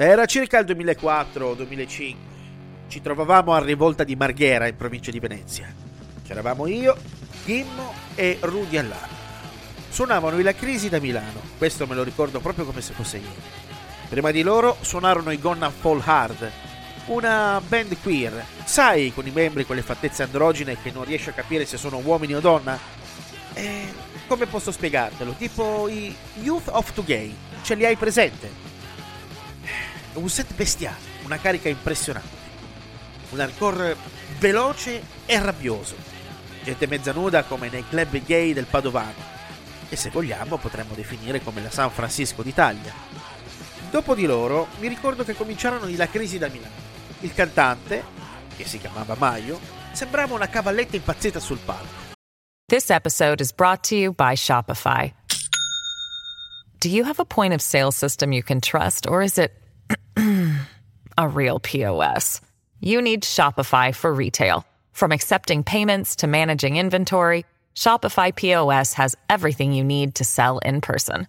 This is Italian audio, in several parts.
Era circa il 2004-2005. Ci trovavamo a Rivolta di Marghera, in provincia di Venezia. C'eravamo io, Gimmo e Rudy Allaro. Suonavano i La Crisi da Milano, questo me lo ricordo proprio come se fosse ieri. Prima di loro suonarono i Gonna Fall Hard, una band queer, sai, con i membri con le fattezze androgine che non riesci a capire se sono uomini o donna? Eh, come posso spiegartelo? Tipo i Youth of Today, ce li hai presente? Un set bestiale, una carica impressionante. Un hardcore veloce e rabbioso. Gente mezza nuda come nei club gay del Padovano. E se vogliamo potremmo definire come la San Francisco d'Italia. Dopo di loro mi ricordo che cominciarono la crisi da Milano. Il cantante, che si chiamava Maio, sembrava una cavalletta impazzita sul palco. This episode is brought to you by Shopify. Do you have a point of sale system you can trust, or is it a real POS? You need Shopify for retail. From accepting payments to managing inventory, Shopify POS has everything you need to sell in person.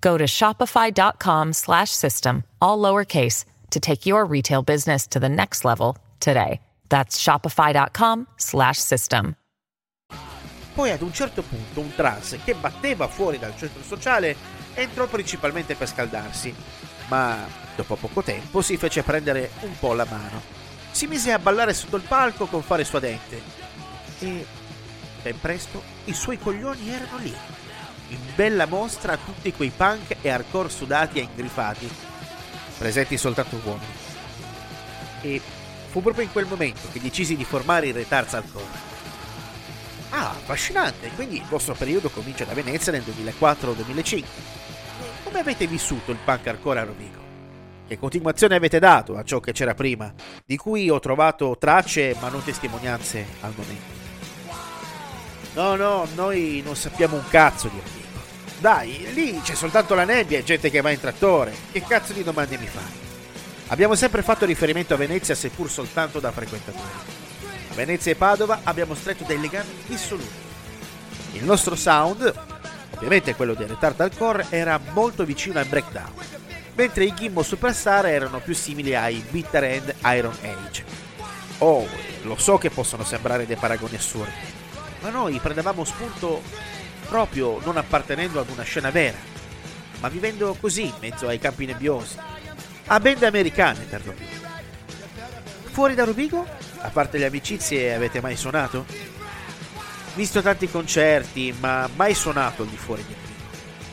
Go to shopify.com slash system, all lowercase, to take your retail business to the next level today. That's shopify.com slash system. Poi ad un certo punto un trans che batteva fuori dal centro sociale entrò principalmente per scaldarsi, ma dopo poco tempo si fece prendere un po' la mano. Si mise a ballare sotto il palco con fare suadente e ben presto i suoi coglioni erano lì, in bella mostra a tutti quei punk e hardcore sudati e ingrifati, presenti soltanto uomini. E fu proprio in quel momento che decisi di formare il Retards Hardcore. Ah, affascinante, quindi il vostro periodo comincia da Venezia nel 2004-2005. Come avete vissuto il punk hardcore a Rovigo? Che continuazione avete dato a ciò che c'era prima, di cui ho trovato tracce ma non testimonianze al momento? No, no, noi non sappiamo un cazzo di Rovigo. Dai, lì c'è soltanto la nebbia e gente che va in trattore. Che cazzo di domande mi fai? Abbiamo sempre fatto riferimento a Venezia, seppur soltanto da frequentatori. A Venezia e Padova abbiamo stretto dei legami dissoluti. Il nostro sound, ovviamente quello del retard hardcore, era molto vicino al breakdown, mentre i Gimmo Superstar erano più simili ai Bitter End Iron Age. Oh, lo so che possono sembrare dei paragoni assurdi, ma noi prendevamo spunto proprio non appartenendo ad una scena vera, ma vivendo così in mezzo ai campi nebbiosi, a band americane per lo più. Fuori da Rubigo, a parte le amicizie, avete mai suonato? Visto tanti concerti, ma mai suonato al di fuori di qui.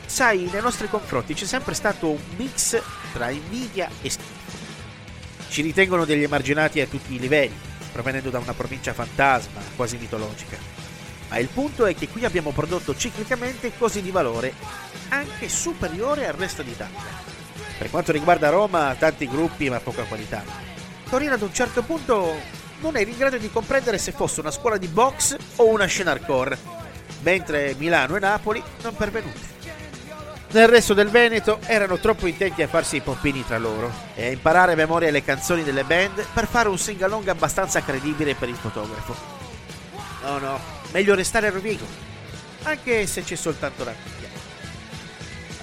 Sai, nei nostri confronti c'è sempre stato un mix tra invidia e schifo. Ci ritengono degli emarginati a tutti i livelli, provenendo da una provincia fantasma, quasi mitologica. Ma il punto è che qui abbiamo prodotto ciclicamente cose di valore anche superiore al resto d'Italia. Per quanto riguarda Roma, tanti gruppi ma poca qualità. Torino ad un certo punto non eri in grado di comprendere se fosse una scuola di box o una scena hardcore, mentre Milano e Napoli non pervenute. Nel resto del Veneto erano troppo intenti a farsi i pompini tra loro e a imparare a memoria le canzoni delle band per fare un sing-along abbastanza credibile per il fotografo. No, no, meglio restare a Rovigo, anche se c'è soltanto la media.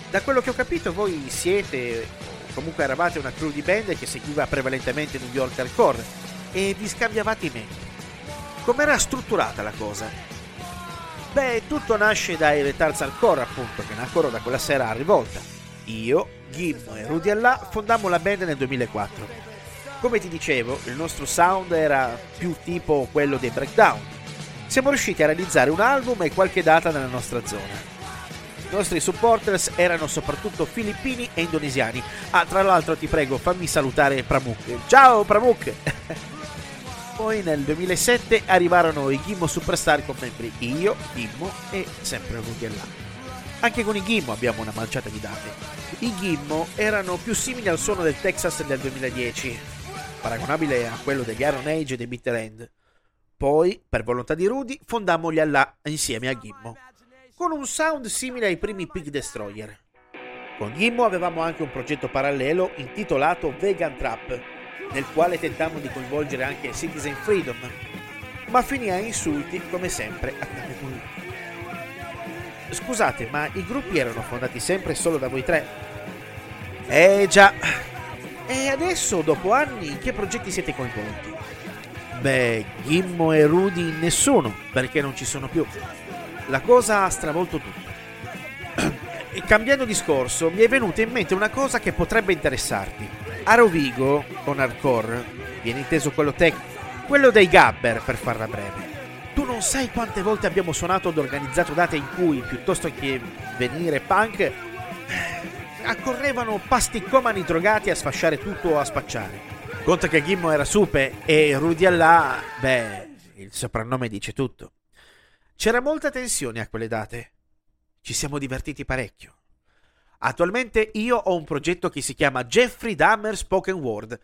Da quello che ho capito voi siete, o comunque eravate una crew di band che seguiva prevalentemente New York Hardcore e vi scambiavate i membri. Com'era strutturata la cosa? Beh, tutto nasce dai Retards Hardcore, appunto, che nacquero da quella sera a rivolta. Io, Gimmo e Rudy Allah fondammo la band nel 2004. Come ti dicevo, il nostro sound era più tipo quello dei breakdown. Siamo riusciti a realizzare un album e qualche data nella nostra zona. I nostri supporters erano soprattutto filippini e indonesiani. Ah, tra l'altro ti prego, fammi salutare Pramuk. Ciao Pramuk! Poi nel 2007 arrivarono i Gimmo Superstar con membri io, Gimmo e sempre là. Anche con i Gimmo abbiamo una manciata di date. I Gimmo erano più simili al suono del Texas del 2010, paragonabile a quello degli Iron Age e dei Bitter End. Poi, per volontà di Rudy, fondammo gli Allah insieme a Gimmo con un sound simile ai primi Pig Destroyer. Con Gimmo avevamo anche un progetto parallelo intitolato Vegan Trap, nel quale tentammo di coinvolgere anche Citizen Freedom, ma finì a insulti come sempre accade con Scusate, ma i gruppi erano fondati sempre solo da voi tre? Eh già. E adesso, dopo anni, in che progetti siete coinvolti? Beh, Gimmo e Rudy nessuno, perché non ci sono più. La cosa ha stravolto tutto. Cambiando discorso, mi è venuta in mente una cosa che potrebbe interessarti. A Rovigo, con hardcore, viene inteso quello tecnico, quello dei gabber per farla breve. Tu non sai quante volte abbiamo suonato ed organizzato date in cui, piuttosto che venire punk, accorrevano pasticcomani drogati a sfasciare tutto o a spacciare. Conta che Gimmo era Supe e Rudy Allah, beh, il soprannome dice tutto. C'era molta tensione a quelle date. Ci siamo divertiti parecchio. Attualmente io ho un progetto che si chiama Jeffrey Dahmer Spoken Word,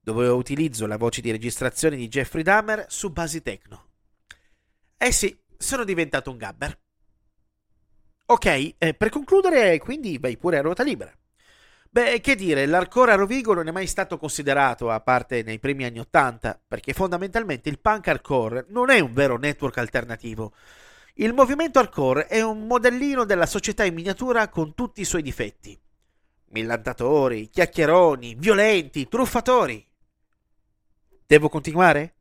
dove utilizzo la voce di registrazione di Jeffrey Dahmer su basi techno. Eh sì, sono diventato un gabber. Ok, eh, per concludere, quindi vai pure a ruota libera. Beh, che dire, l'hardcore a Rovigo non è mai stato considerato, a parte nei primi anni Ottanta, perché fondamentalmente il punk hardcore non è un vero network alternativo. Il movimento hardcore è un modellino della società in miniatura con tutti i suoi difetti. Millantatori, chiacchieroni, violenti, truffatori. Devo continuare?